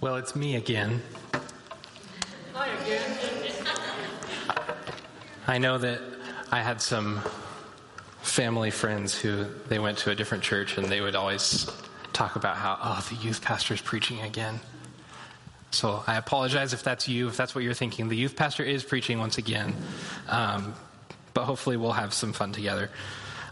Well, it's me again. Hi again. I know that I had some family friends who they went to a different church and they would always talk about how, oh, the youth pastor is preaching again. So I apologize if that's you, if that's what you're thinking. The youth pastor is preaching once again, um, but hopefully we'll have some fun together.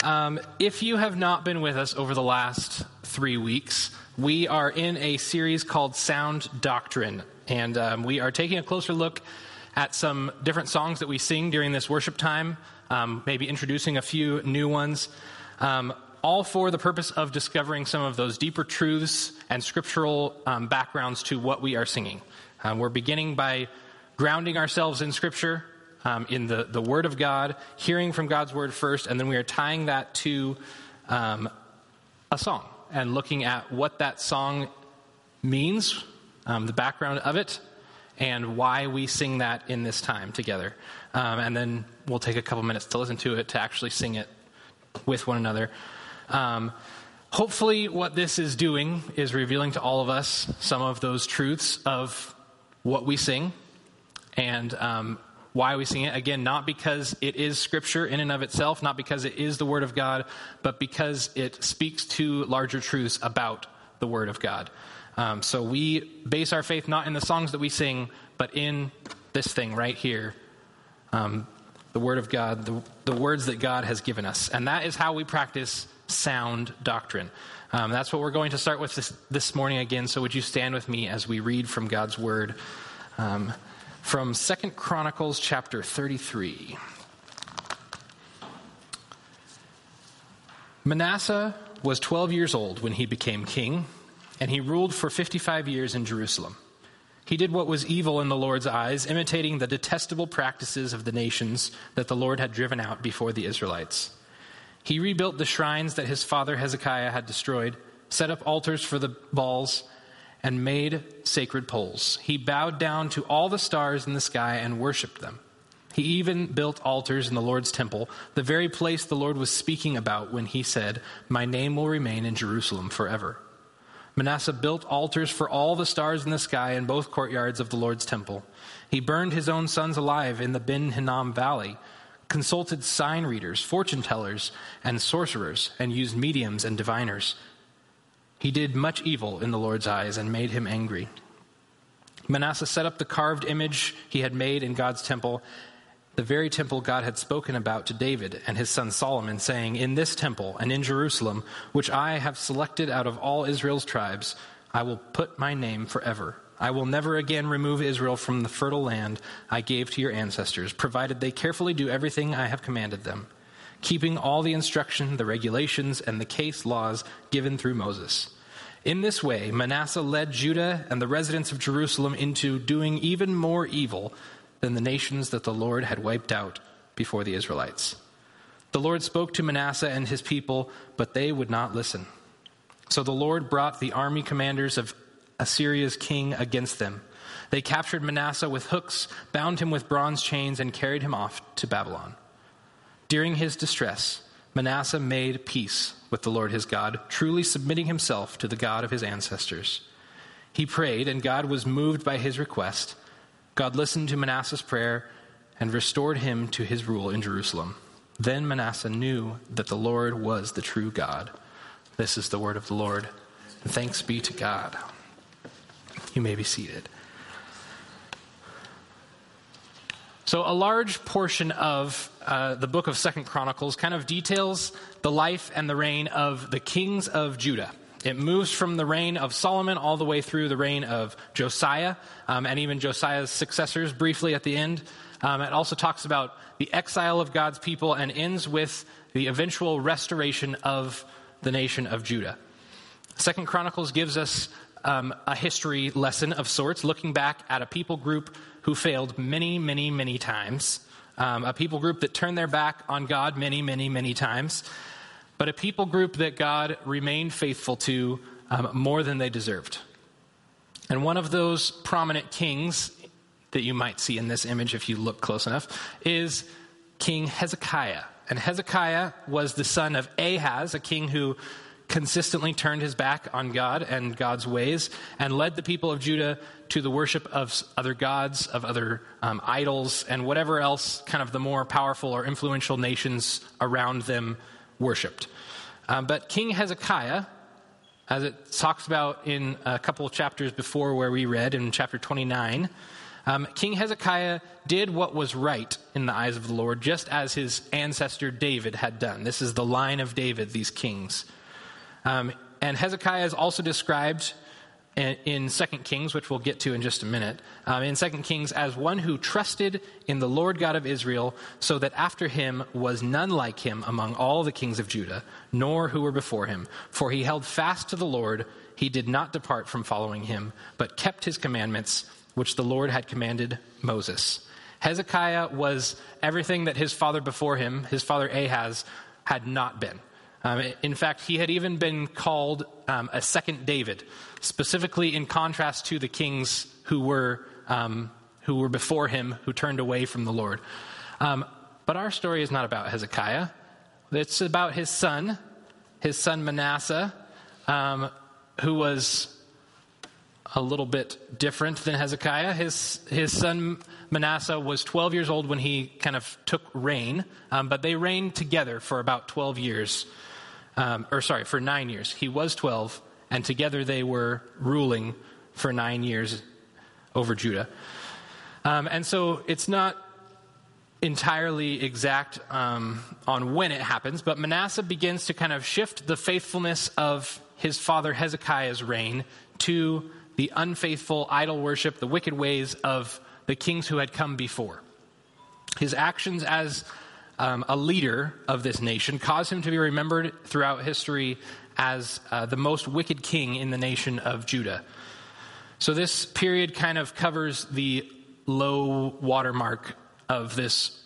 Um, if you have not been with us over the last three weeks, we are in a series called Sound Doctrine, and um, we are taking a closer look at some different songs that we sing during this worship time, um, maybe introducing a few new ones, um, all for the purpose of discovering some of those deeper truths and scriptural um, backgrounds to what we are singing. Um, we're beginning by grounding ourselves in Scripture, um, in the, the Word of God, hearing from God's Word first, and then we are tying that to a song and looking at what that song means, the background of it, and why we sing that in this time together. Um, and then we'll take a couple minutes to listen to it to actually sing it with one another. Um, hopefully, what this is doing is revealing to all of us some of those truths of what we sing and um, why we sing it. Again, not because it is scripture in and of itself, not because it is the Word of God, but because it speaks to larger truths about the Word of God. Um, so we base our faith not in the songs that we sing, but in this thing right here um, the Word of God, the, the, words that God has given us. And that is how we practice sound doctrine. Um, that's what we're going to start with this, this morning again. So would you stand with me as we read from God's Word um, from Second Chronicles chapter 33. Manasseh was 12 years old when he became king and he ruled for 55 years in Jerusalem. He did what was evil in the Lord's eyes, imitating the detestable practices of the nations that the Lord had driven out before the Israelites. He rebuilt the shrines that his father Hezekiah had destroyed, set up altars for the Baals, and made sacred poles. He bowed down to all the stars in the sky and worshiped them. He even built altars in the Lord's temple, the very place the Lord was speaking about when he said, My name will remain in Jerusalem forever. Manasseh built altars for all the stars in the sky in both courtyards of the Lord's temple. He burned his own sons alive in the Ben Hinnom Valley, consulted sign readers, fortune tellers, and sorcerers, and used mediums and diviners. He did much evil in the Lord's eyes and made him angry. Manasseh set up the carved image he had made in God's temple the very temple God had spoken about to David and his son Solomon, saying, In this temple and in Jerusalem, which I have selected out of all Israel's tribes, I will put my name forever. I will never again remove Israel from the fertile land I gave to your ancestors, provided they carefully do everything I have commanded them, keeping all the instruction, the regulations, and the case laws given through Moses. In this way, Manasseh led Judah and the residents of Jerusalem into doing even more evil than the nations that the Lord had wiped out before the Israelites. The Lord spoke to Manasseh and his people, but they would not listen. So the Lord brought the army commanders of Assyria's king against them. They captured Manasseh with hooks, bound him with bronze chains, and carried him off to Babylon. During his distress, Manasseh made peace with the Lord his God, truly submitting himself to the God of his ancestors. He prayed, and God was moved by his request God listened to Manasseh's prayer and restored him to his rule in Jerusalem. Then Manasseh knew that the Lord was the true God. This is the word of the Lord. Thanks be to God. You may be seated. So, a large portion of uh, the book of Second Chronicles kind of details the life and the reign of the kings of Judah. It moves from the reign of Solomon all the way through the reign of Josiah um, and even Josiah's successors briefly at the end. Um, it also talks about the exile of God's people and ends with the eventual restoration of the nation of Judah. Second Chronicles gives us um, a history lesson of sorts, looking back at a people group who failed many, many, many times, um, a people group that turned their back on God many, many, many times, but a people group that God remained faithful to um, more than they deserved. And one of those prominent kings that you might see in this image if you look close enough is King Hezekiah. And Hezekiah was the son of Ahaz, a king who consistently turned his back on God and God's ways and led the people of Judah to the worship of other gods, of other um, idols, and whatever else kind of the more powerful or influential nations around them worshiped. Um, but King Hezekiah, as it talks about in a couple of chapters before where we read in chapter 29, um, King Hezekiah did what was right in the eyes of the Lord, just as his ancestor David had done. This is the line of David, these kings. Um, and Hezekiah is also described in, in 2 Kings, which we'll get to in just a minute, um, in 2 Kings as one who trusted in the Lord God of Israel, so that after him was none like him among all the kings of Judah, nor who were before him. For he held fast to the Lord, he did not depart from following him, but kept his commandments which the Lord had commanded Moses. Hezekiah was everything that his father before him, his father Ahaz, had not been. Um, in fact, he had even been called um, a second David, specifically in contrast to the kings who were, um, who were before him, who turned away from the Lord. Um, but our story is not about Hezekiah. It's about his son, his son Manasseh, um, who was a little bit different than Hezekiah. His, his son Manasseh was 12 years old when he kind of took reign, um, but they reigned together for about 12 years, um, or sorry, for nine years. He was 12, and together they were ruling for nine years over Judah. Um, and so it's not entirely exact um, on when it happens, but Manasseh begins to kind of shift the faithfulness of his father Hezekiah's reign to the unfaithful idol worship, the wicked ways of the kings who had come before. His actions as um, a leader of this nation caused him to be remembered throughout history as uh, the most wicked king in the nation of Judah. So, this period kind of covers the low watermark of this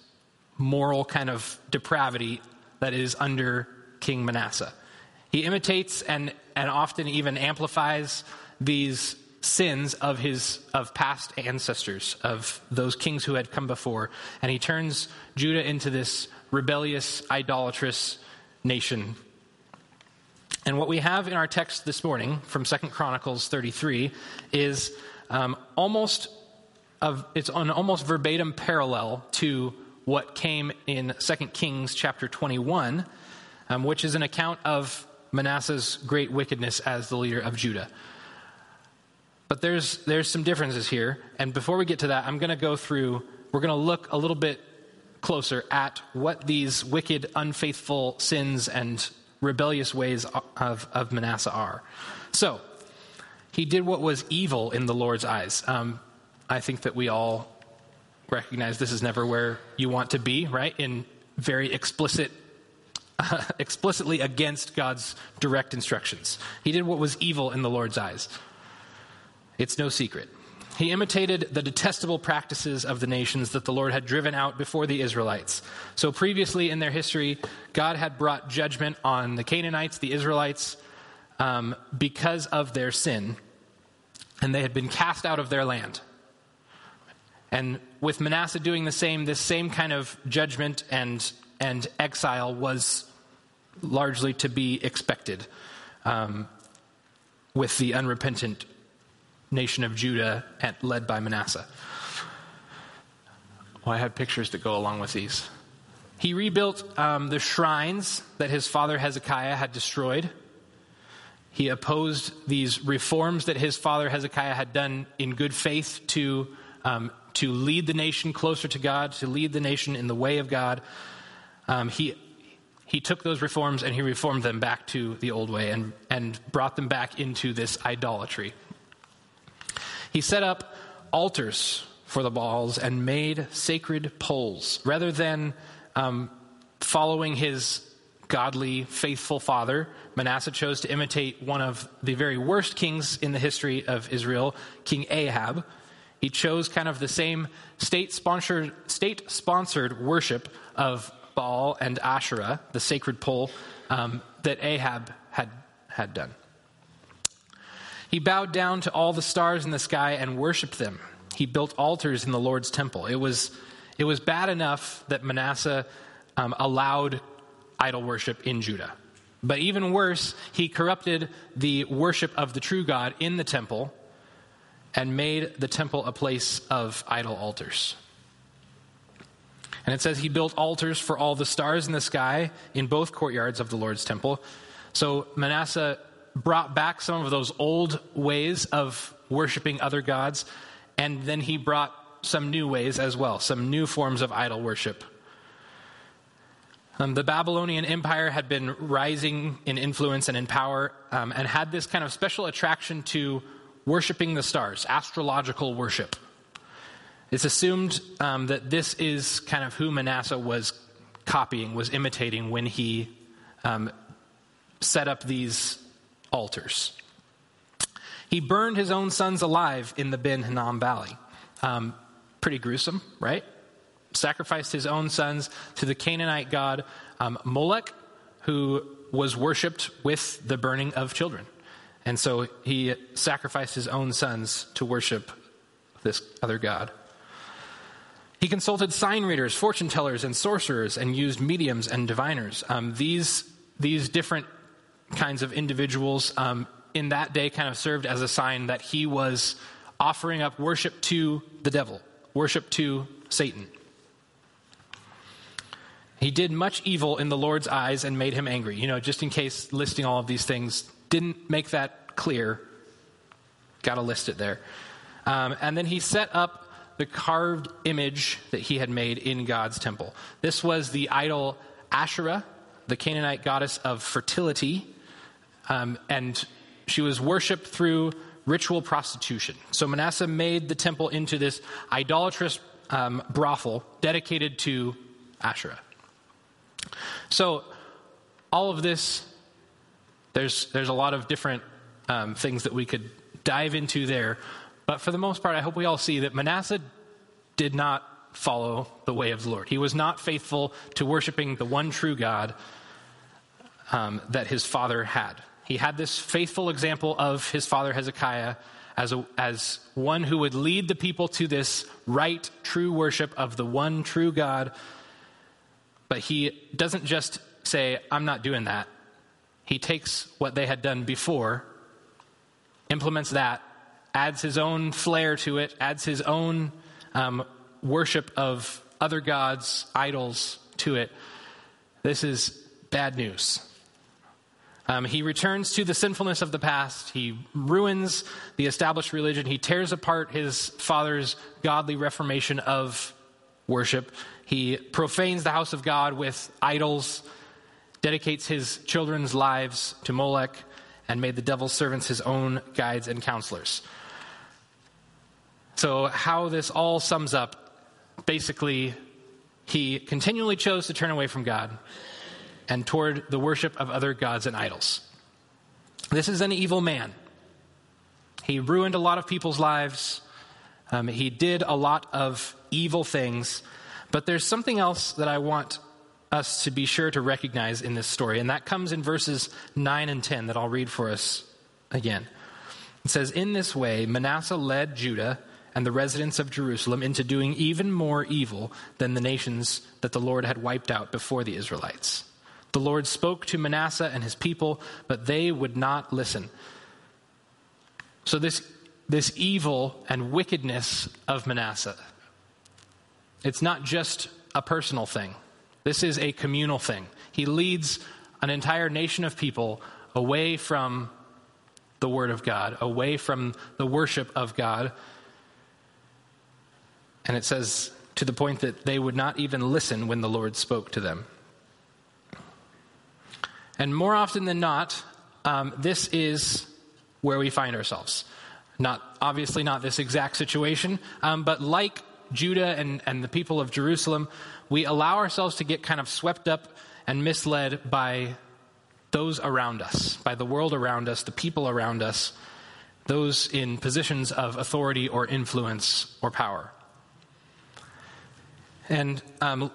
moral kind of depravity that is under King Manasseh. He imitates and, and often even amplifies these sins of his of past ancestors of those kings who had come before. And he turns Judah into this rebellious idolatrous nation. And what we have in our text this morning from Second Chronicles 33 is um, almost of it's an almost verbatim parallel to what came in Second Kings chapter 21 um, which is an account of Manasseh's great wickedness as the leader of Judah but there's, there's some differences here. And before we get to that, I'm going to go through, we're going to look a little bit closer at what these wicked, unfaithful sins and rebellious ways of, of Manasseh are. So, he did what was evil in the Lord's eyes. Um, I think that we all recognize this is never where you want to be, right? In very explicit, uh, explicitly against God's direct instructions. He did what was evil in the Lord's eyes. It's no secret. He imitated the detestable practices of the nations that the Lord had driven out before the Israelites. So, previously in their history, God had brought judgment on the Canaanites, the Israelites, um, because of their sin, and they had been cast out of their land. And with Manasseh doing the same, this same kind of judgment and, and exile was largely to be expected um, with the unrepentant nation of Judah led by Manasseh. Well, I have pictures that go along with these. He rebuilt um, the shrines that his father Hezekiah had destroyed. He opposed these reforms that his father Hezekiah had done in good faith to, um, to lead the nation closer to God, to lead the nation in the way of God. Um, he, he took those reforms and he reformed them back to the old way and, and brought them back into this idolatry. He set up altars for the Baals and made sacred poles. Rather than um, following his godly, faithful father, Manasseh chose to imitate one of the very worst kings in the history of Israel, King Ahab. He chose kind of the same state sponsored, state sponsored worship of Baal and Asherah, the sacred pole, um, that Ahab had, had done. He bowed down to all the stars in the sky and worshiped them. He built altars in the Lord's temple. It was, it was bad enough that Manasseh um, allowed idol worship in Judah. But even worse, he corrupted the worship of the true God in the temple and made the temple a place of idol altars. And it says he built altars for all the stars in the sky in both courtyards of the Lord's temple. So Manasseh brought back some of those old ways of worshiping other gods, and then he brought some new ways as well, some new forms of idol worship. Um, the Babylonian Empire had been rising in influence and in power um, and had this kind of special attraction to worshiping the stars, astrological worship. It's assumed um, that this is kind of who Manasseh was copying, was imitating when he um, set up these altars. He burned his own sons alive in the Ben Hinnom Valley. Um, pretty gruesome, right? Sacrificed his own sons to the Canaanite god um, Molech, who was worshipped with the burning of children. And so he sacrificed his own sons to worship this other god. He consulted sign readers, fortune tellers, and sorcerers, and used mediums and diviners. Um, these, these different kinds of individuals um, in that day kind of served as a sign that he was offering up worship to the devil, worship to Satan. He did much evil in the Lord's eyes and made him angry. You know, just in case listing all of these things didn't make that clear, got to list it there. Um, and then he set up the carved image that he had made in God's temple. This was the idol Asherah, the Canaanite goddess of fertility, um, and she was worshipped through ritual prostitution. So Manasseh made the temple into this idolatrous um, brothel dedicated to Asherah. So, all of this, there's, there's a lot of different um, things that we could dive into there. But for the most part, I hope we all see that Manasseh did not follow the way of the Lord. He was not faithful to worshiping the one true God um, that his father had. He had this faithful example of his father Hezekiah as, a, as one who would lead the people to this right, true worship of the one true God. But he doesn't just say, I'm not doing that. He takes what they had done before, implements that, adds his own flair to it, adds his own um, worship of other gods, idols to it. This is bad news. Um, he returns to the sinfulness of the past. He ruins the established religion. He tears apart his father's godly reformation of worship. He profanes the house of God with idols, dedicates his children's lives to Molech, and made the devil's servants his own guides and counselors. So, how this all sums up basically, he continually chose to turn away from God and toward the worship of other gods and idols. This is an evil man. He ruined a lot of people's lives. Um, he did a lot of evil things. But there's something else that I want us to be sure to recognize in this story, and that comes in verses 9 and 10 that I'll read for us again. It says, In this way, Manasseh led Judah and the residents of Jerusalem into doing even more evil than the nations that the Lord had wiped out before the Israelites. The Lord spoke to Manasseh and his people, but they would not listen. So, this, this evil and wickedness of Manasseh, it's not just a personal thing, this is a communal thing. He leads an entire nation of people away from the Word of God, away from the worship of God. And it says to the point that they would not even listen when the Lord spoke to them. And more often than not, um, this is where we find ourselves. Not obviously not this exact situation, um, but like Judah and, and the people of Jerusalem, we allow ourselves to get kind of swept up and misled by those around us, by the world around us, the people around us, those in positions of authority or influence or power. And um,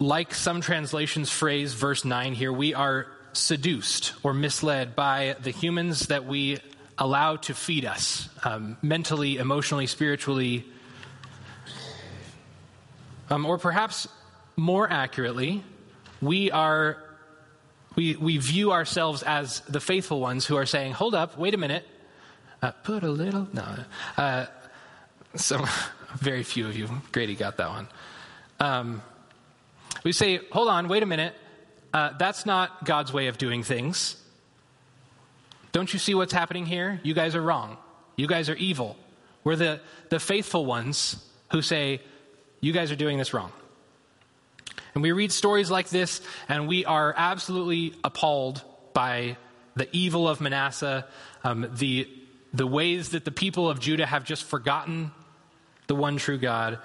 like some translations phrase verse 9 here, we are seduced or misled by the humans that we allow to feed us um, mentally, emotionally, spiritually. Um, or perhaps more accurately, we are we, we view ourselves as the faithful ones who are saying, hold up, wait a minute, uh, put a little, no. Uh, so, very few of you, Grady got that one. Um, we say, hold on, wait a minute, uh, that's not God's way of doing things. Don't you see what's happening here? You guys are wrong. You guys are evil. We're the, the faithful ones who say, you guys are doing this wrong. And we read stories like this, and we are absolutely appalled by the evil of Manasseh, um, the, the ways that the people of Judah have just forgotten the one true God.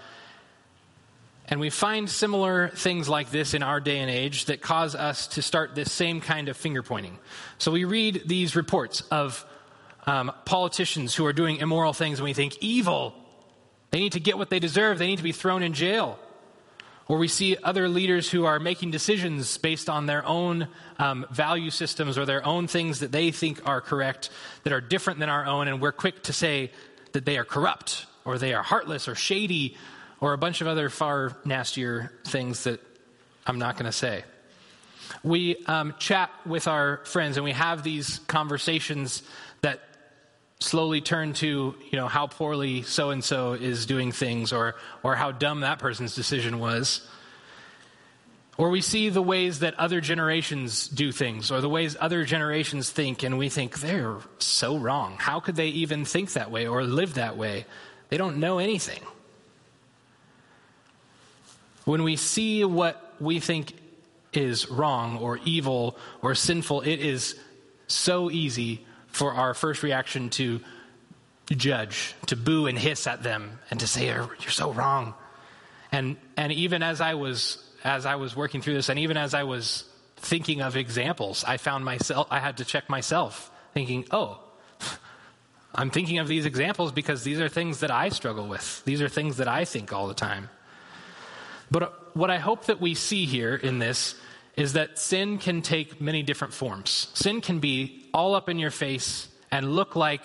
And we find similar things like this in our day and age that cause us to start this same kind of finger pointing. So we read these reports of um, politicians who are doing immoral things, and we think, evil. They need to get what they deserve, they need to be thrown in jail. Or we see other leaders who are making decisions based on their own um, value systems or their own things that they think are correct that are different than our own, and we're quick to say that they are corrupt or they are heartless or shady or a bunch of other far nastier things that I'm not going to say. We um, chat with our friends and we have these conversations that slowly turn to you know how poorly so and so is doing things or or how dumb that person's decision was. Or we see the ways that other generations do things or the ways other generations think and we think they're so wrong. How could they even think that way or live that way? They don't know anything when we see what we think is wrong or evil or sinful it is so easy for our first reaction to judge, to boo and hiss at them, and to say, "You're so wrong." And and even as I was as I was working through this, and even as I was thinking of examples, I found myself I had to check myself, thinking, "Oh." I'm thinking of these examples because these are things that I struggle with. These are things that I think all the time. But uh, what I hope that we see here in this is that sin can take many different forms. Sin can be all up in your face and look like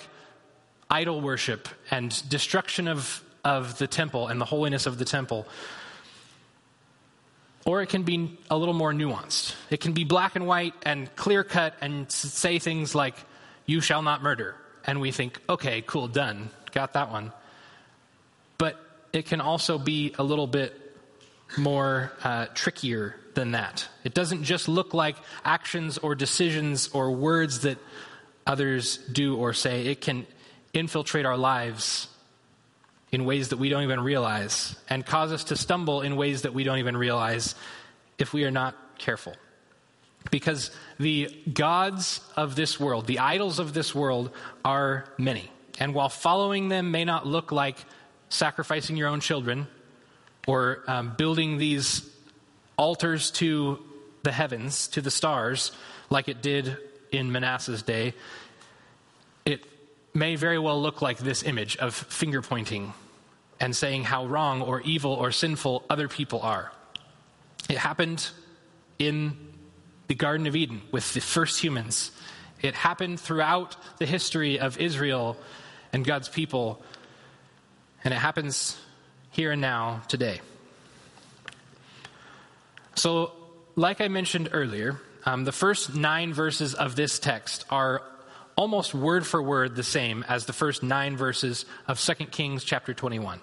idol worship and destruction of, of the temple and the holiness of the temple. Or it can be a little more nuanced. It can be black and white and clear cut and say things like, You shall not murder. And we think, Okay, cool, done. Got that one. But it can also be a little bit more uh, trickier than that. It doesn't just look like actions or decisions or words that others do or say. It can infiltrate our lives in ways that we don't even realize and cause us to stumble in ways that we don't even realize if we are not careful. Because the gods of this world, the idols of this world, are many. And while following them may not look like sacrificing your own children or um, building these altars to the heavens, to the stars, like it did in Manasseh's day, it may very well look like this image of finger pointing and saying how wrong or evil or sinful other people are. It happened in the Garden of Eden with the first humans. It happened throughout the history of Israel and God's people, and it happens here and now today. So, like I mentioned earlier, um, the first nine verses of this text are almost word for word the same as the first nine verses of 2 Kings chapter 21.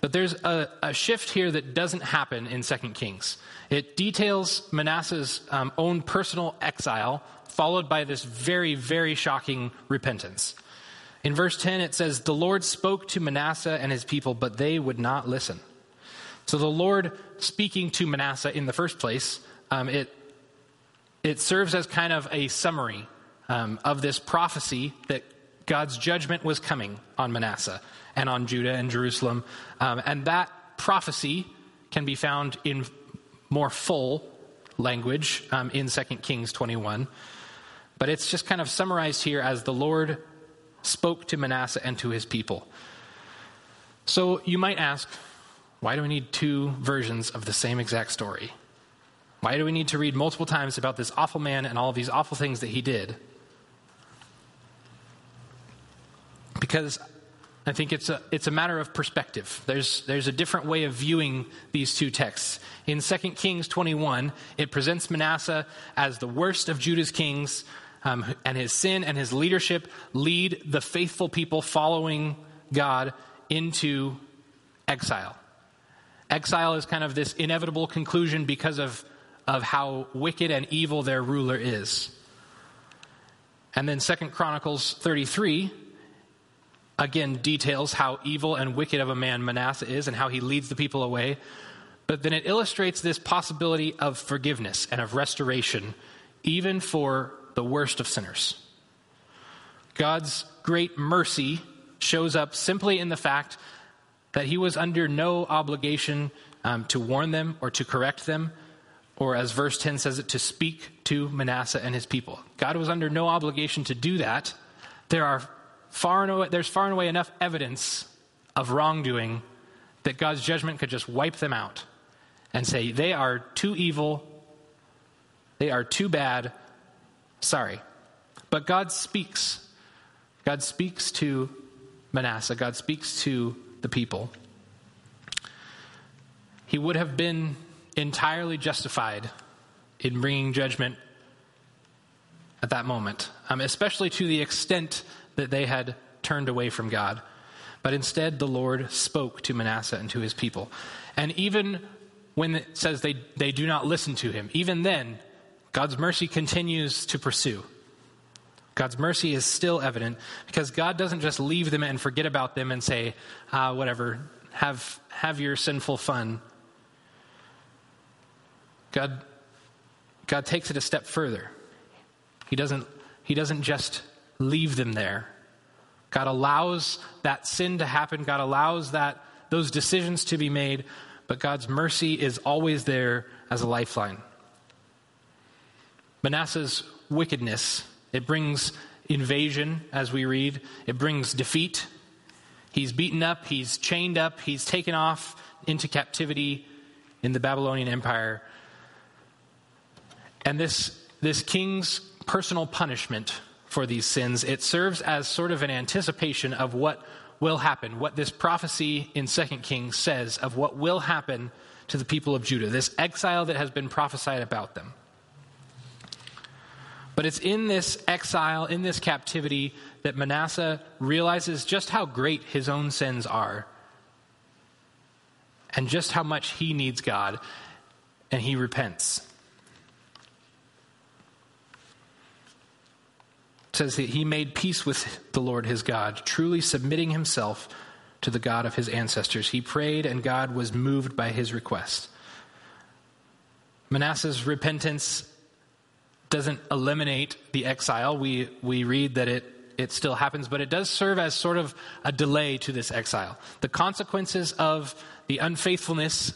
But there's a, a, shift here that doesn't happen in 2 Kings. It details Manasseh's um, own personal exile, followed by this very, very shocking repentance. In verse 10, it says, The Lord spoke to Manasseh and his people, but they would not listen. So the Lord speaking to Manasseh in the first place, um, it, it serves as kind of a summary um, of this prophecy that God's judgment was coming on Manasseh and on Judah and Jerusalem. Um, and that prophecy can be found in more full language um, in 2 Kings 21. But it's just kind of summarized here as the Lord spoke to Manasseh and to his people. So you might ask, why do we need two versions of the same exact story? Why do we need to read multiple times about this awful man and all of these awful things that he did? Because I think it's a, it's a matter of perspective. There's, there's a different way of viewing these two texts. In 2 Kings 21, it presents Manasseh as the worst of Judah's kings, um, and his sin and his leadership lead the faithful people following God into exile. Exile is kind of this inevitable conclusion because of, of how wicked and evil their ruler is. And then Second Chronicles 33 again details how evil and wicked of a man Manasseh is and how he leads the people away. But then it illustrates this possibility of forgiveness and of restoration, even for the worst of sinners. God's great mercy shows up simply in the fact that he was under no obligation um, to warn them or to correct them, or as verse 10 says it, to speak to Manasseh and his people. God was under no obligation to do that. There are far and away, there's far and away enough evidence of wrongdoing that God's judgment could just wipe them out and say, they are too evil, they are too bad, sorry. But God speaks. God speaks to Manasseh, God speaks to the people. He would have been entirely justified in bringing judgment at that moment, um, especially to the extent that they had turned away from God. But instead, the Lord spoke to Manasseh and to his people. And even when it says they, they do not listen to him, even then, God's mercy continues to pursue. God's mercy is still evident because God doesn't just leave them and forget about them and say, ah, whatever, have, have your sinful fun. God, God takes it a step further. He doesn't, he doesn't just leave them there. God allows that sin to happen. God allows that those decisions to be made, but God's mercy is always there as a lifeline. Manasseh's wickedness, it brings invasion as we read. It brings defeat. He's beaten up, he's chained up, he's taken off into captivity in the Babylonian Empire. And this this king's personal punishment for these sins, it serves as sort of an anticipation of what will happen, what this prophecy in 2 Kings says of what will happen to the people of Judah, this exile that has been prophesied about them. But it's in this exile, in this captivity, that Manasseh realizes just how great his own sins are and just how much he needs God, and he repents. says that he made peace with the Lord his God, truly submitting himself to the God of his ancestors. He prayed, and God was moved by his request. Manasseh's repentance doesn't eliminate the exile. We, we read that it, it still happens, but it does serve as sort of a delay to this exile. The consequences of the unfaithfulness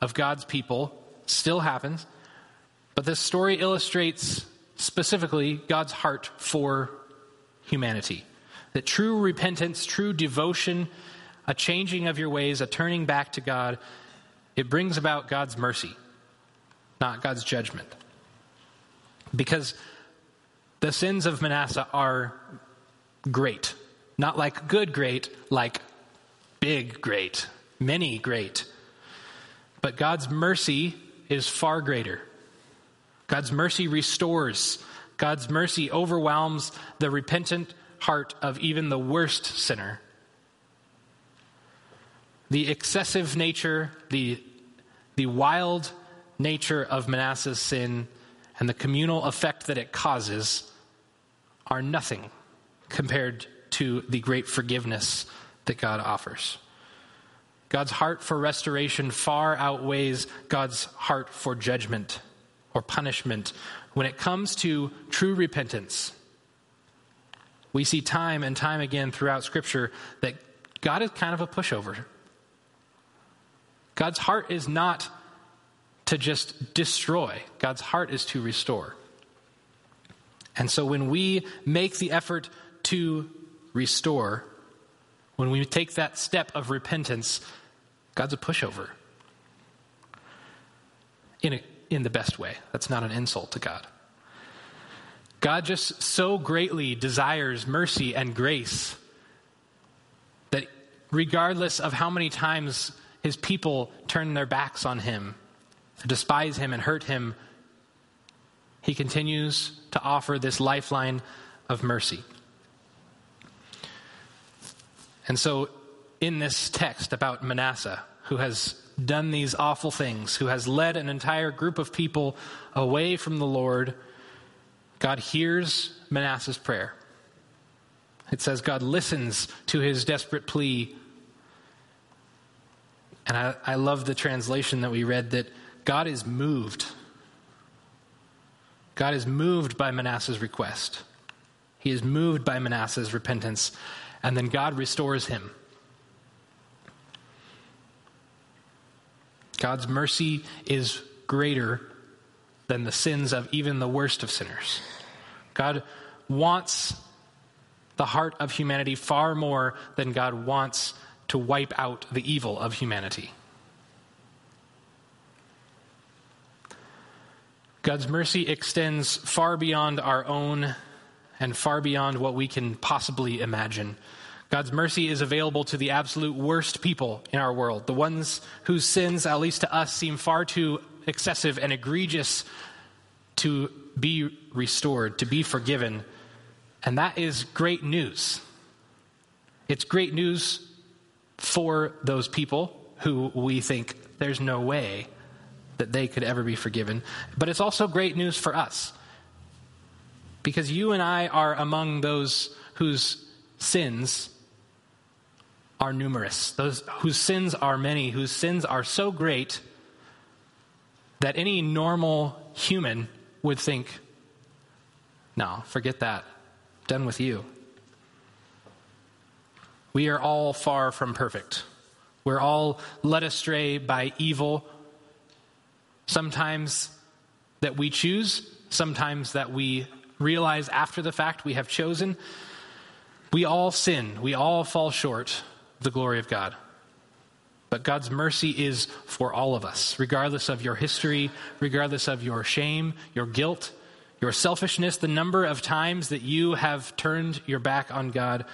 of God's people still happens, but this story illustrates specifically God's heart for humanity. That true repentance, true devotion, a changing of your ways, a turning back to God, it brings about God's mercy, not God's judgment. Because the sins of Manasseh are great. Not like good great, like big great, many great. But God's mercy is far greater. God's mercy restores. God's mercy overwhelms the repentant heart of even the worst sinner. The excessive nature, the, the wild nature of Manasseh's sin, and the communal effect that it causes are nothing compared to the great forgiveness that God offers. God's heart for restoration far outweighs God's heart for judgment or punishment when it comes to true repentance. We see time and time again throughout Scripture that God is kind of a pushover. God's heart is not to just destroy, God's heart is to restore. And so when we make the effort to restore, when we take that step of repentance, God's a pushover. In a in the best way. That's not an insult to God. God just so greatly desires mercy and grace that regardless of how many times his people turn their backs on him, despise him, and hurt him, he continues to offer this lifeline of mercy. And so, in this text about Manasseh, who has done these awful things, who has led an entire group of people away from the Lord, God hears Manasseh's prayer. It says God listens to his desperate plea. And I, I love the translation that we read that God is moved. God is moved by Manasseh's request. He is moved by Manasseh's repentance. And then God restores him. God's mercy is greater than the sins of even the worst of sinners. God wants the heart of humanity far more than God wants to wipe out the evil of humanity. God's mercy extends far beyond our own and far beyond what we can possibly imagine. God's mercy is available to the absolute worst people in our world, the ones whose sins, at least to us, seem far too excessive and egregious to be restored, to be forgiven. And that is great news. It's great news for those people who we think there's no way that they could ever be forgiven. But it's also great news for us. Because you and I are among those whose sins are numerous, those whose sins are many, whose sins are so great that any normal human would think, no, forget that. Done with you. We are all far from perfect. We're all led astray by evil, sometimes that we choose, sometimes that we realize after the fact we have chosen. We all sin, we all fall short of the glory of God. But God's mercy is for all of us, regardless of your history, regardless of your shame, your guilt, your selfishness, the number of times that you have turned your back on God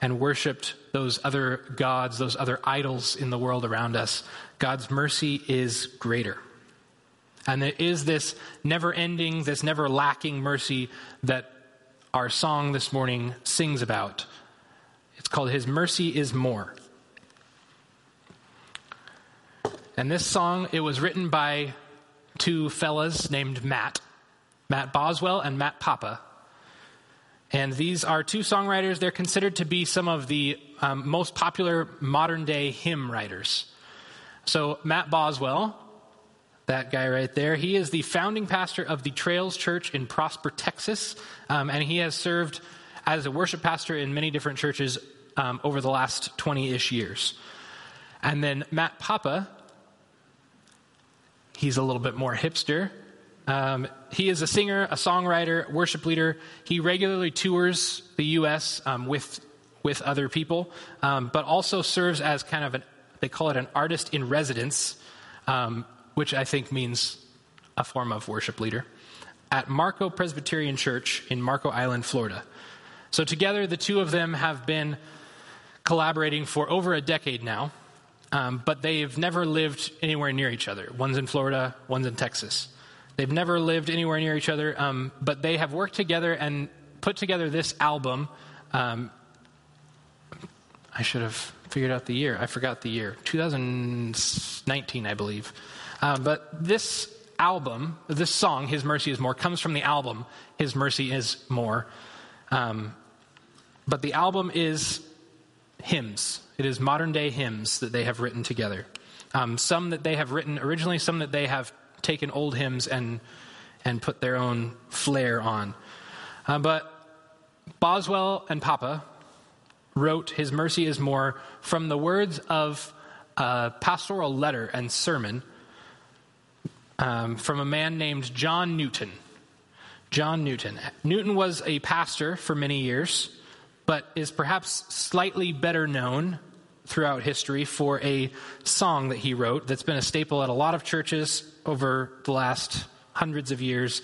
and worshiped those other gods, those other idols in the world around us. God's mercy is greater. And there is this never ending, this never lacking mercy that our song this morning sings about. It's called His Mercy is More. And this song, it was written by two fellas named Matt, Matt Boswell and Matt Papa. And these are two songwriters. They're considered to be some of the um, most popular modern day hymn writers. So, Matt Boswell, that guy right there, he is the founding pastor of the Trails Church in Prosper, Texas. Um, and he has served as a worship pastor in many different churches um, over the last 20 ish years. And then Matt Papa, he's a little bit more hipster. Um, he is a singer, a songwriter, worship leader. He regularly tours the U.S. Um, with with other people, um, but also serves as kind of an they call it an artist in residence, um, which I think means a form of worship leader at Marco Presbyterian Church in Marco Island, Florida. So, together, the two of them have been collaborating for over a decade now, um, but they've never lived anywhere near each other. One's in Florida, one's in Texas. They've never lived anywhere near each other, um, but they have worked together and put together this album. Um, I should have figured out the year. I forgot the year. 2019, I believe. Uh, but this album, this song, His Mercy is More, comes from the album His Mercy is More. Um, but the album is hymns. It is modern day hymns that they have written together. Um, some that they have written originally, some that they have taken old hymns and, and put their own flair on. Uh, but Boswell and Papa wrote His Mercy is More from the words of a pastoral letter and sermon um, from a man named John Newton. John Newton. Newton was a pastor for many years, but is perhaps slightly better known throughout history for a song that he wrote that's been a staple at a lot of churches over the last hundreds of years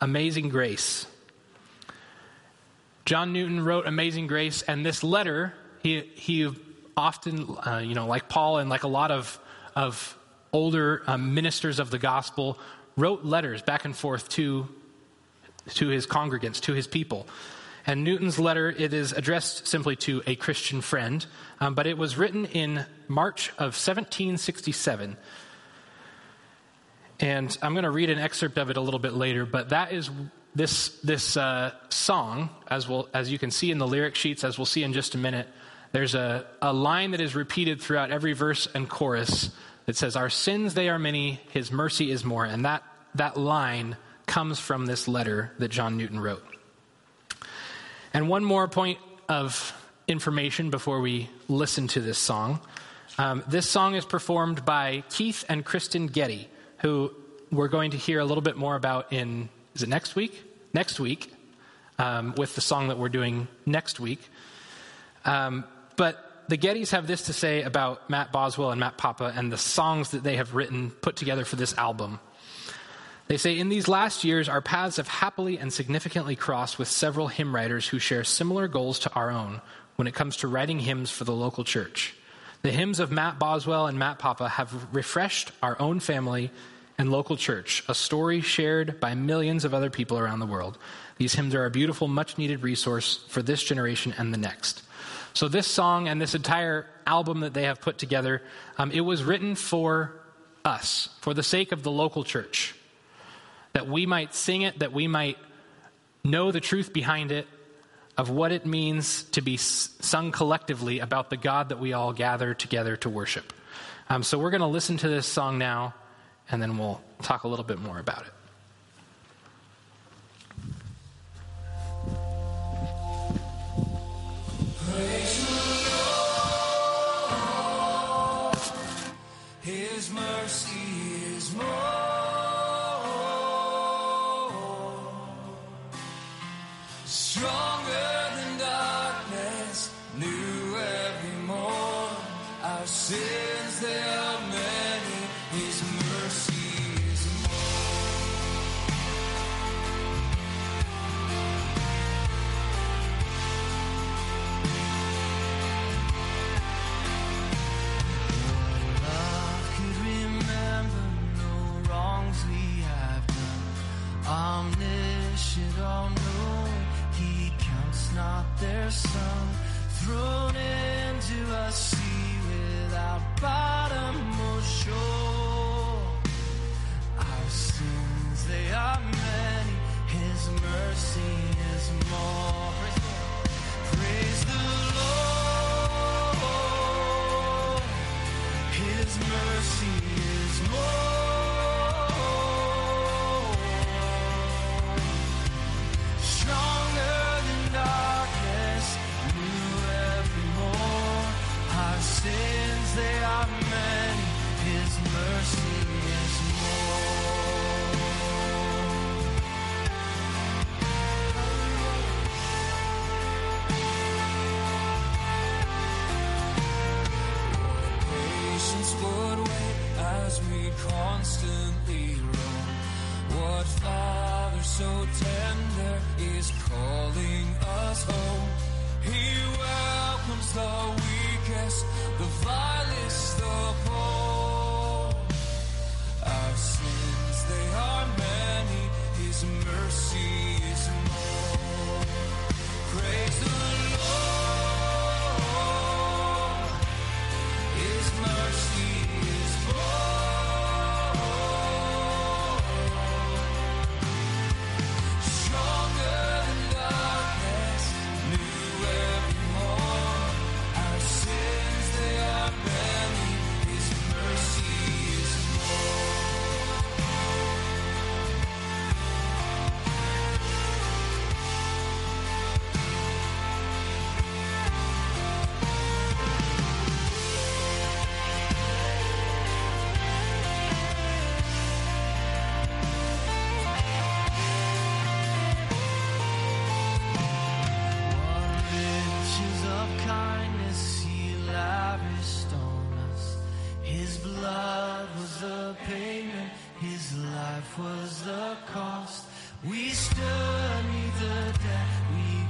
Amazing Grace. John Newton wrote Amazing Grace, and this letter, he, he often, uh, you know, like Paul and like a lot of, of older um, ministers of the gospel, wrote letters back and forth to, to his congregants, to his people. And Newton's letter, it is addressed simply to a Christian friend, um, but it was written in March of 1767. And I'm going to read an excerpt of it a little bit later, but that is this, this uh, song, as, we'll, as you can see in the lyric sheets, as we'll see in just a minute, there's a, a line that is repeated throughout every verse and chorus that says, Our sins, they are many, His mercy is more. And that, that line comes from this letter that John Newton wrote. And one more point of information before we listen to this song. Um, this song is performed by Keith and Kristen Getty, who we're going to hear a little bit more about in, is it next week? Next week, um, with the song that we're doing next week. Um, but the Gettys have this to say about Matt Boswell and Matt Papa and the songs that they have written, put together for this album. They say, In these last years, our paths have happily and significantly crossed with several hymn writers who share similar goals to our own when it comes to writing hymns for the local church. The hymns of Matt Boswell and Matt Papa have refreshed our own family and local church, a story shared by millions of other people around the world. These hymns are a beautiful, much needed resource for this generation and the next. So, this song and this entire album that they have put together, um, it was written for us, for the sake of the local church. That we might sing it, that we might know the truth behind it, of what it means to be sung collectively about the God that we all gather together to worship. Um, so, we're going to listen to this song now, and then we'll talk a little bit more about it. payment. His life was the cost. We stood neath the debt. We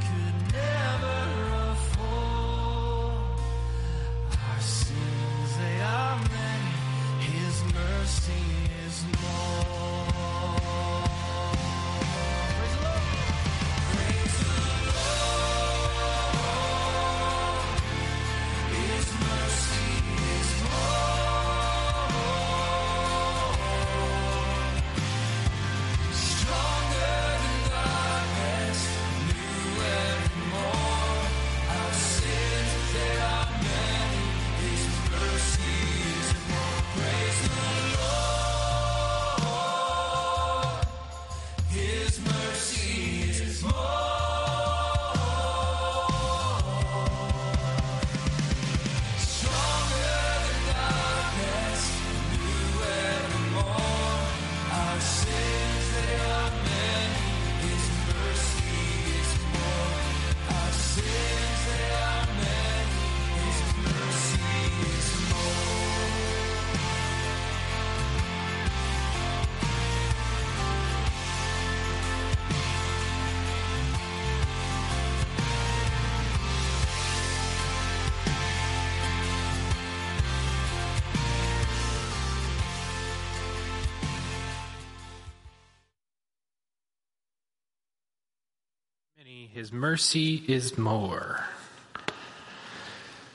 His mercy is more.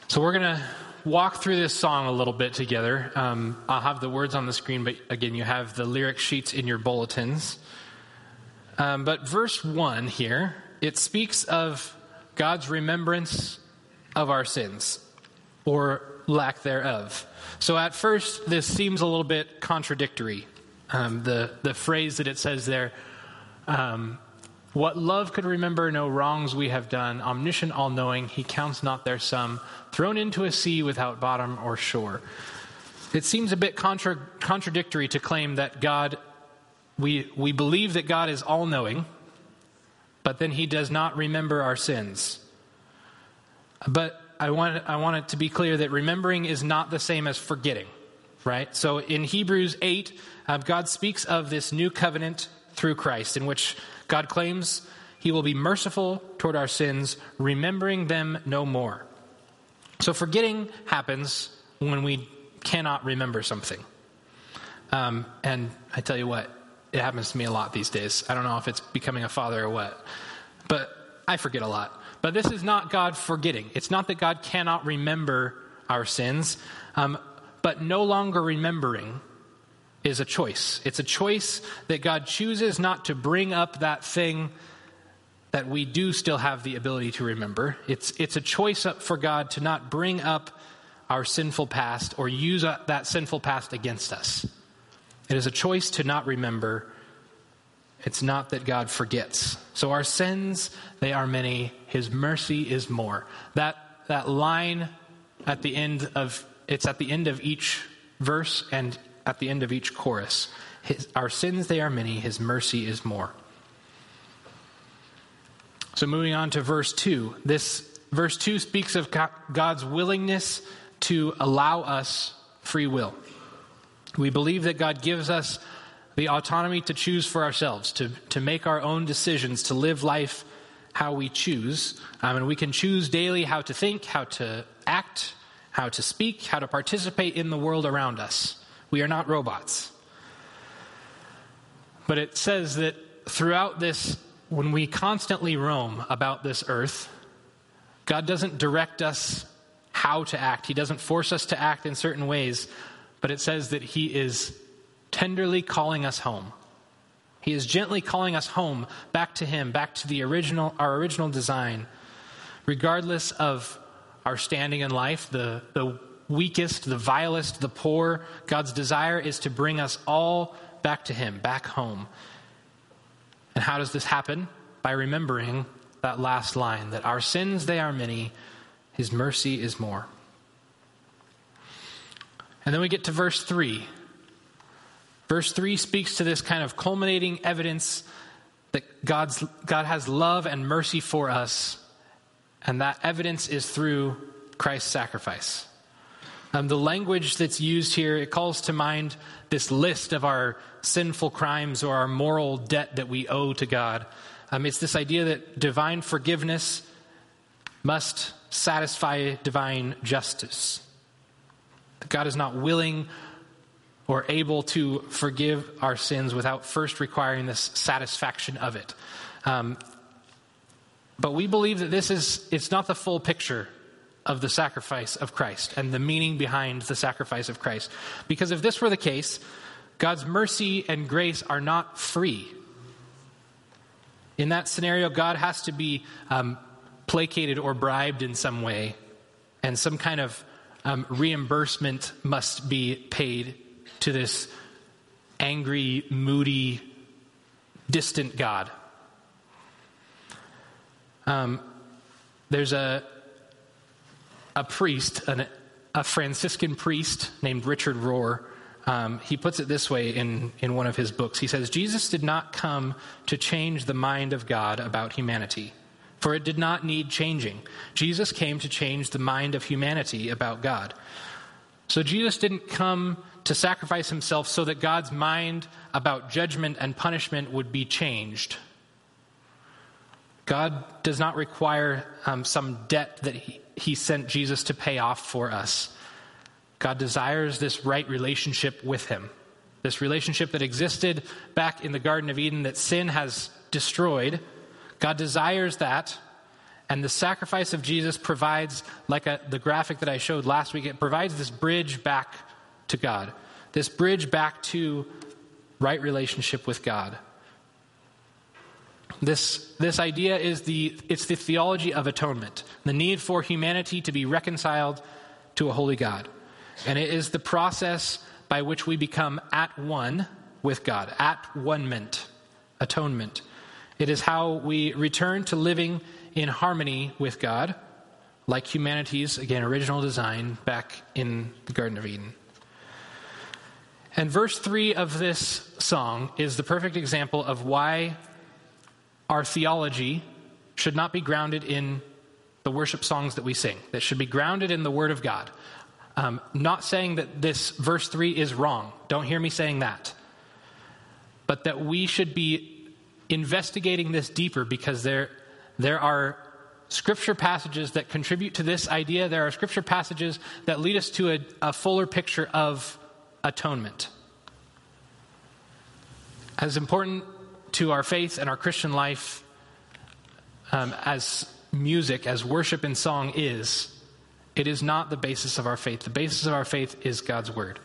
So we're going to walk through this song a little bit together. Um, I'll have the words on the screen, but again, you have the lyric sheets in your bulletins. Um, but verse 1 here, it speaks of God's remembrance of our sins, or lack thereof. So at first, this seems a little bit contradictory. Um, the, the phrase that it says there, um, what love could remember, no wrongs we have done, omniscient, all knowing, he counts not their sum, thrown into a sea without bottom or shore. It seems a bit contra- contradictory to claim that God, we, we believe that God is all knowing, but then he does not remember our sins. But I want, I want it to be clear that remembering is not the same as forgetting, right? So in Hebrews 8, uh, God speaks of this new covenant through Christ, in which God claims he will be merciful toward our sins, remembering them no more. So forgetting happens when we cannot remember something. Um, and I tell you what, it happens to me a lot these days. I don't know if it's becoming a father or what, but I forget a lot. But this is not God forgetting. It's not that God cannot remember our sins, um, but no longer remembering is a choice. It's a choice that God chooses not to bring up that thing that we do still have the ability to remember. It's, it's a choice for God to not bring up our sinful past or use that sinful past against us. It is a choice to not remember. It's not that God forgets. So our sins, they are many. His mercy is more. That, that line at the end of, it's at the end of each verse and at the end of each chorus. His, our sins, they are many. His mercy is more. So moving on to verse 2. This verse 2 speaks of God's willingness to allow us free will. We believe that God gives us the autonomy to choose for ourselves, to, to make our own decisions, to live life how we choose. Um, and we can choose daily how to think, how to act, how to speak, how to participate in the world around us. We are not robots. But it says that throughout this, when we constantly roam about this earth, God doesn't direct us how to act. He doesn't force us to act in certain ways, but it says that He is tenderly calling us home. He is gently calling us home, back to Him, back to the original, our original design, regardless of our standing in life, the, the weakest, the vilest, the poor. God's desire is to bring us all back to Him, back home. And how does this happen? By remembering that last line that our sins, they are many, His mercy is more. And then we get to verse 3. Verse 3 speaks to this kind of culminating evidence that God's, God has love and mercy for us, and that evidence is through Christ's sacrifice. Um, the language that's used here, it calls to mind this list of our sinful crimes or our moral debt that we owe to God. Um, it's this idea that divine forgiveness must satisfy divine justice. That God is not willing or able to forgive our sins without first requiring this satisfaction of it. Um, but we believe that this is, it's not the full picture of the sacrifice of Christ and the meaning behind the sacrifice of Christ. Because if this were the case, God's mercy and grace are not free. In that scenario, God has to be um, placated or bribed in some way, and some kind of um, reimbursement must be paid to this angry, moody, distant God. Um, there's a a priest, an, a Franciscan priest named Richard Rohr, um, he puts it this way in, in one of his books. He says, Jesus did not come to change the mind of God about humanity, for it did not need changing. Jesus came to change the mind of humanity about God. So Jesus didn't come to sacrifice himself so that God's mind about judgment and punishment would be changed. God does not require um, some debt that he, he sent Jesus to pay off for us. God desires this right relationship with him, this relationship that existed back in the Garden of Eden that sin has destroyed. God desires that, and the sacrifice of Jesus provides, like a, the graphic that I showed last week, it provides this bridge back to God, this bridge back to right relationship with God. This, this idea is the, it's the theology of atonement, the need for humanity to be reconciled to a holy God. And it is the process by which we become at one with God, at one meant, atonement. It is how we return to living in harmony with God, like humanity's, again, original design back in the Garden of Eden. And verse 3 of this song is the perfect example of why our theology should not be grounded in the worship songs that we sing, that should be grounded in the Word of God. Um, not saying that this verse 3 is wrong. Don't hear me saying that. But that we should be investigating this deeper because there, there are scripture passages that contribute to this idea. There are scripture passages that lead us to a, a fuller picture of atonement. As important to our faith and our Christian life um, as music, as worship and song is, it is not the basis of our faith. The basis of our faith is God's Word.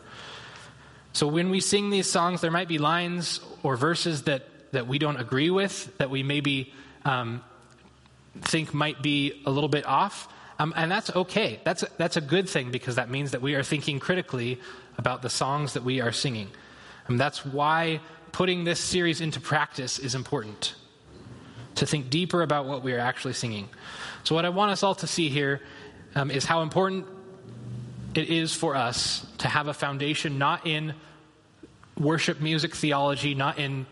So when we sing these songs, there might be lines or verses that, that we don't agree with, that we maybe um, think might be a little bit off. Um, and that's okay. That's, that's a good thing because that means that we are thinking critically about the songs that we are singing. And that's why putting this series into practice is important to think deeper about what we are actually singing. So, what I want us all to see here um, is how important it is for us to have a foundation not in worship music theology, not in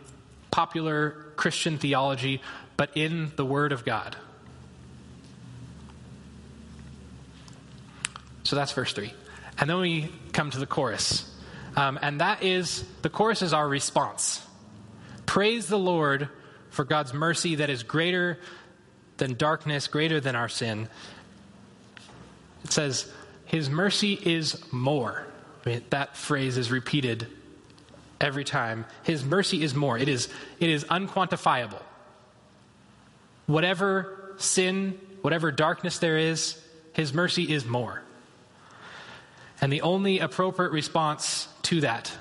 popular Christian theology, but in the Word of God. So that's verse 3. And then we come to the chorus. Um, and that is the chorus is our response. Praise the Lord for God's mercy that is greater than darkness, greater than our sin. It says, His mercy is more. I mean, that phrase is repeated every time. His mercy is more. It is, it is unquantifiable. Whatever sin, whatever darkness there is, His mercy is more. And the only appropriate response to that,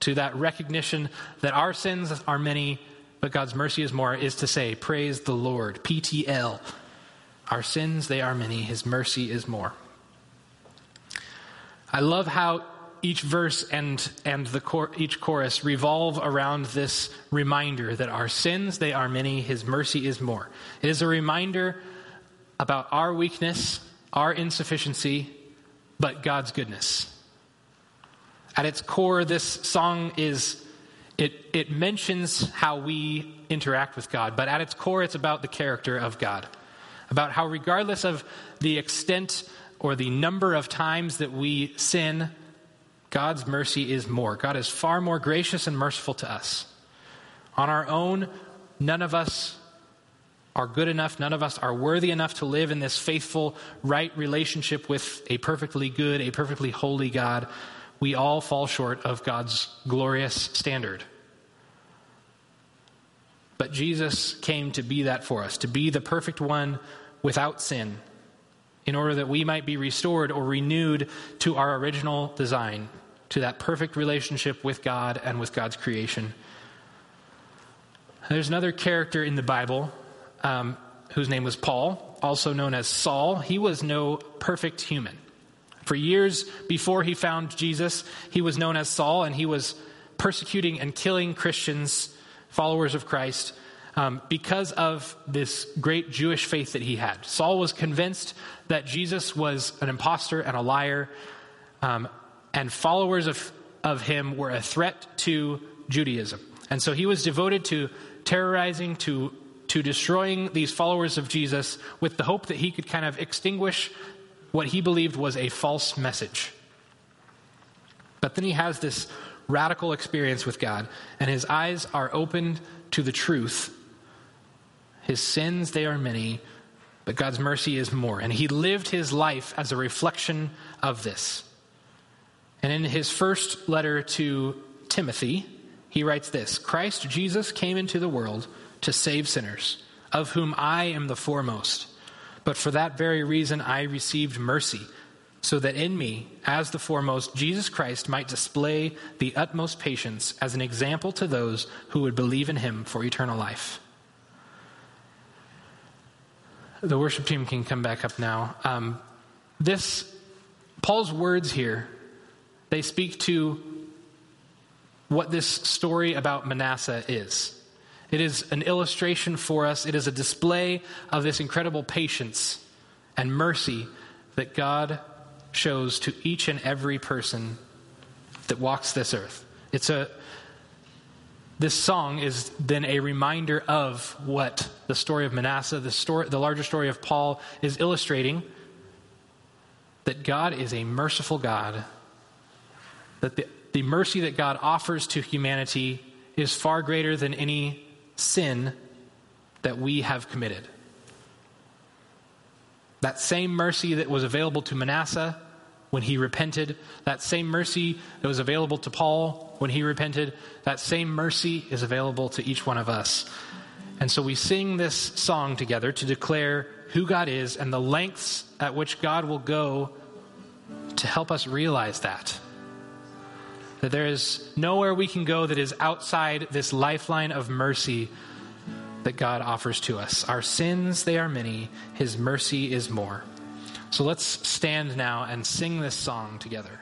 to that recognition that our sins are many, but God's mercy is more, is to say, Praise the Lord. PTL. Our sins, they are many. His mercy is more. I love how each verse and, and the cor- each chorus revolve around this reminder that our sins, they are many, His mercy is more. It is a reminder about our weakness, our insufficiency, but God's goodness. At its core, this song is, it, it mentions how we interact with God, but at its core, it's about the character of God. About how, regardless of the extent or the number of times that we sin, God's mercy is more. God is far more gracious and merciful to us. On our own, none of us are good enough, none of us are worthy enough to live in this faithful, right relationship with a perfectly good, a perfectly holy God. We all fall short of God's glorious standard. But Jesus came to be that for us, to be the perfect one without sin, in order that we might be restored or renewed to our original design, to that perfect relationship with God and with God's creation. There's another character in the Bible um, whose name was Paul, also known as Saul. He was no perfect human. For years before he found Jesus, he was known as Saul, and he was persecuting and killing Christians, followers of Christ, um, because of this great Jewish faith that he had. Saul was convinced that Jesus was an impostor and a liar, um, and followers of, of him were a threat to Judaism. And so he was devoted to terrorizing, to to destroying these followers of Jesus with the hope that he could kind of extinguish what he believed was a false message. But then he has this radical experience with God, and his eyes are opened to the truth. His sins, they are many, but God's mercy is more. And he lived his life as a reflection of this. And in his first letter to Timothy, he writes this Christ Jesus came into the world to save sinners, of whom I am the foremost. But for that very reason I received mercy, so that in me, as the foremost, Jesus Christ might display the utmost patience as an example to those who would believe in him for eternal life. The worship team can come back up now. Um, this, Paul's words here, they speak to what this story about Manasseh is. It is an illustration for us, it is a display of this incredible patience and mercy that God shows to each and every person that walks this earth. It's a this song is then a reminder of what the story of Manasseh, the story the larger story of Paul is illustrating that God is a merciful God. That the, the mercy that God offers to humanity is far greater than any sin that we have committed. That same mercy that was available to Manasseh when he repented, that same mercy that was available to Paul when he repented, that same mercy is available to each one of us. And so we sing this song together to declare who God is and the lengths at which God will go to help us realize that. That there is nowhere we can go that is outside this lifeline of mercy that God offers to us. Our sins, they are many, His mercy is more. So let's stand now and sing this song together.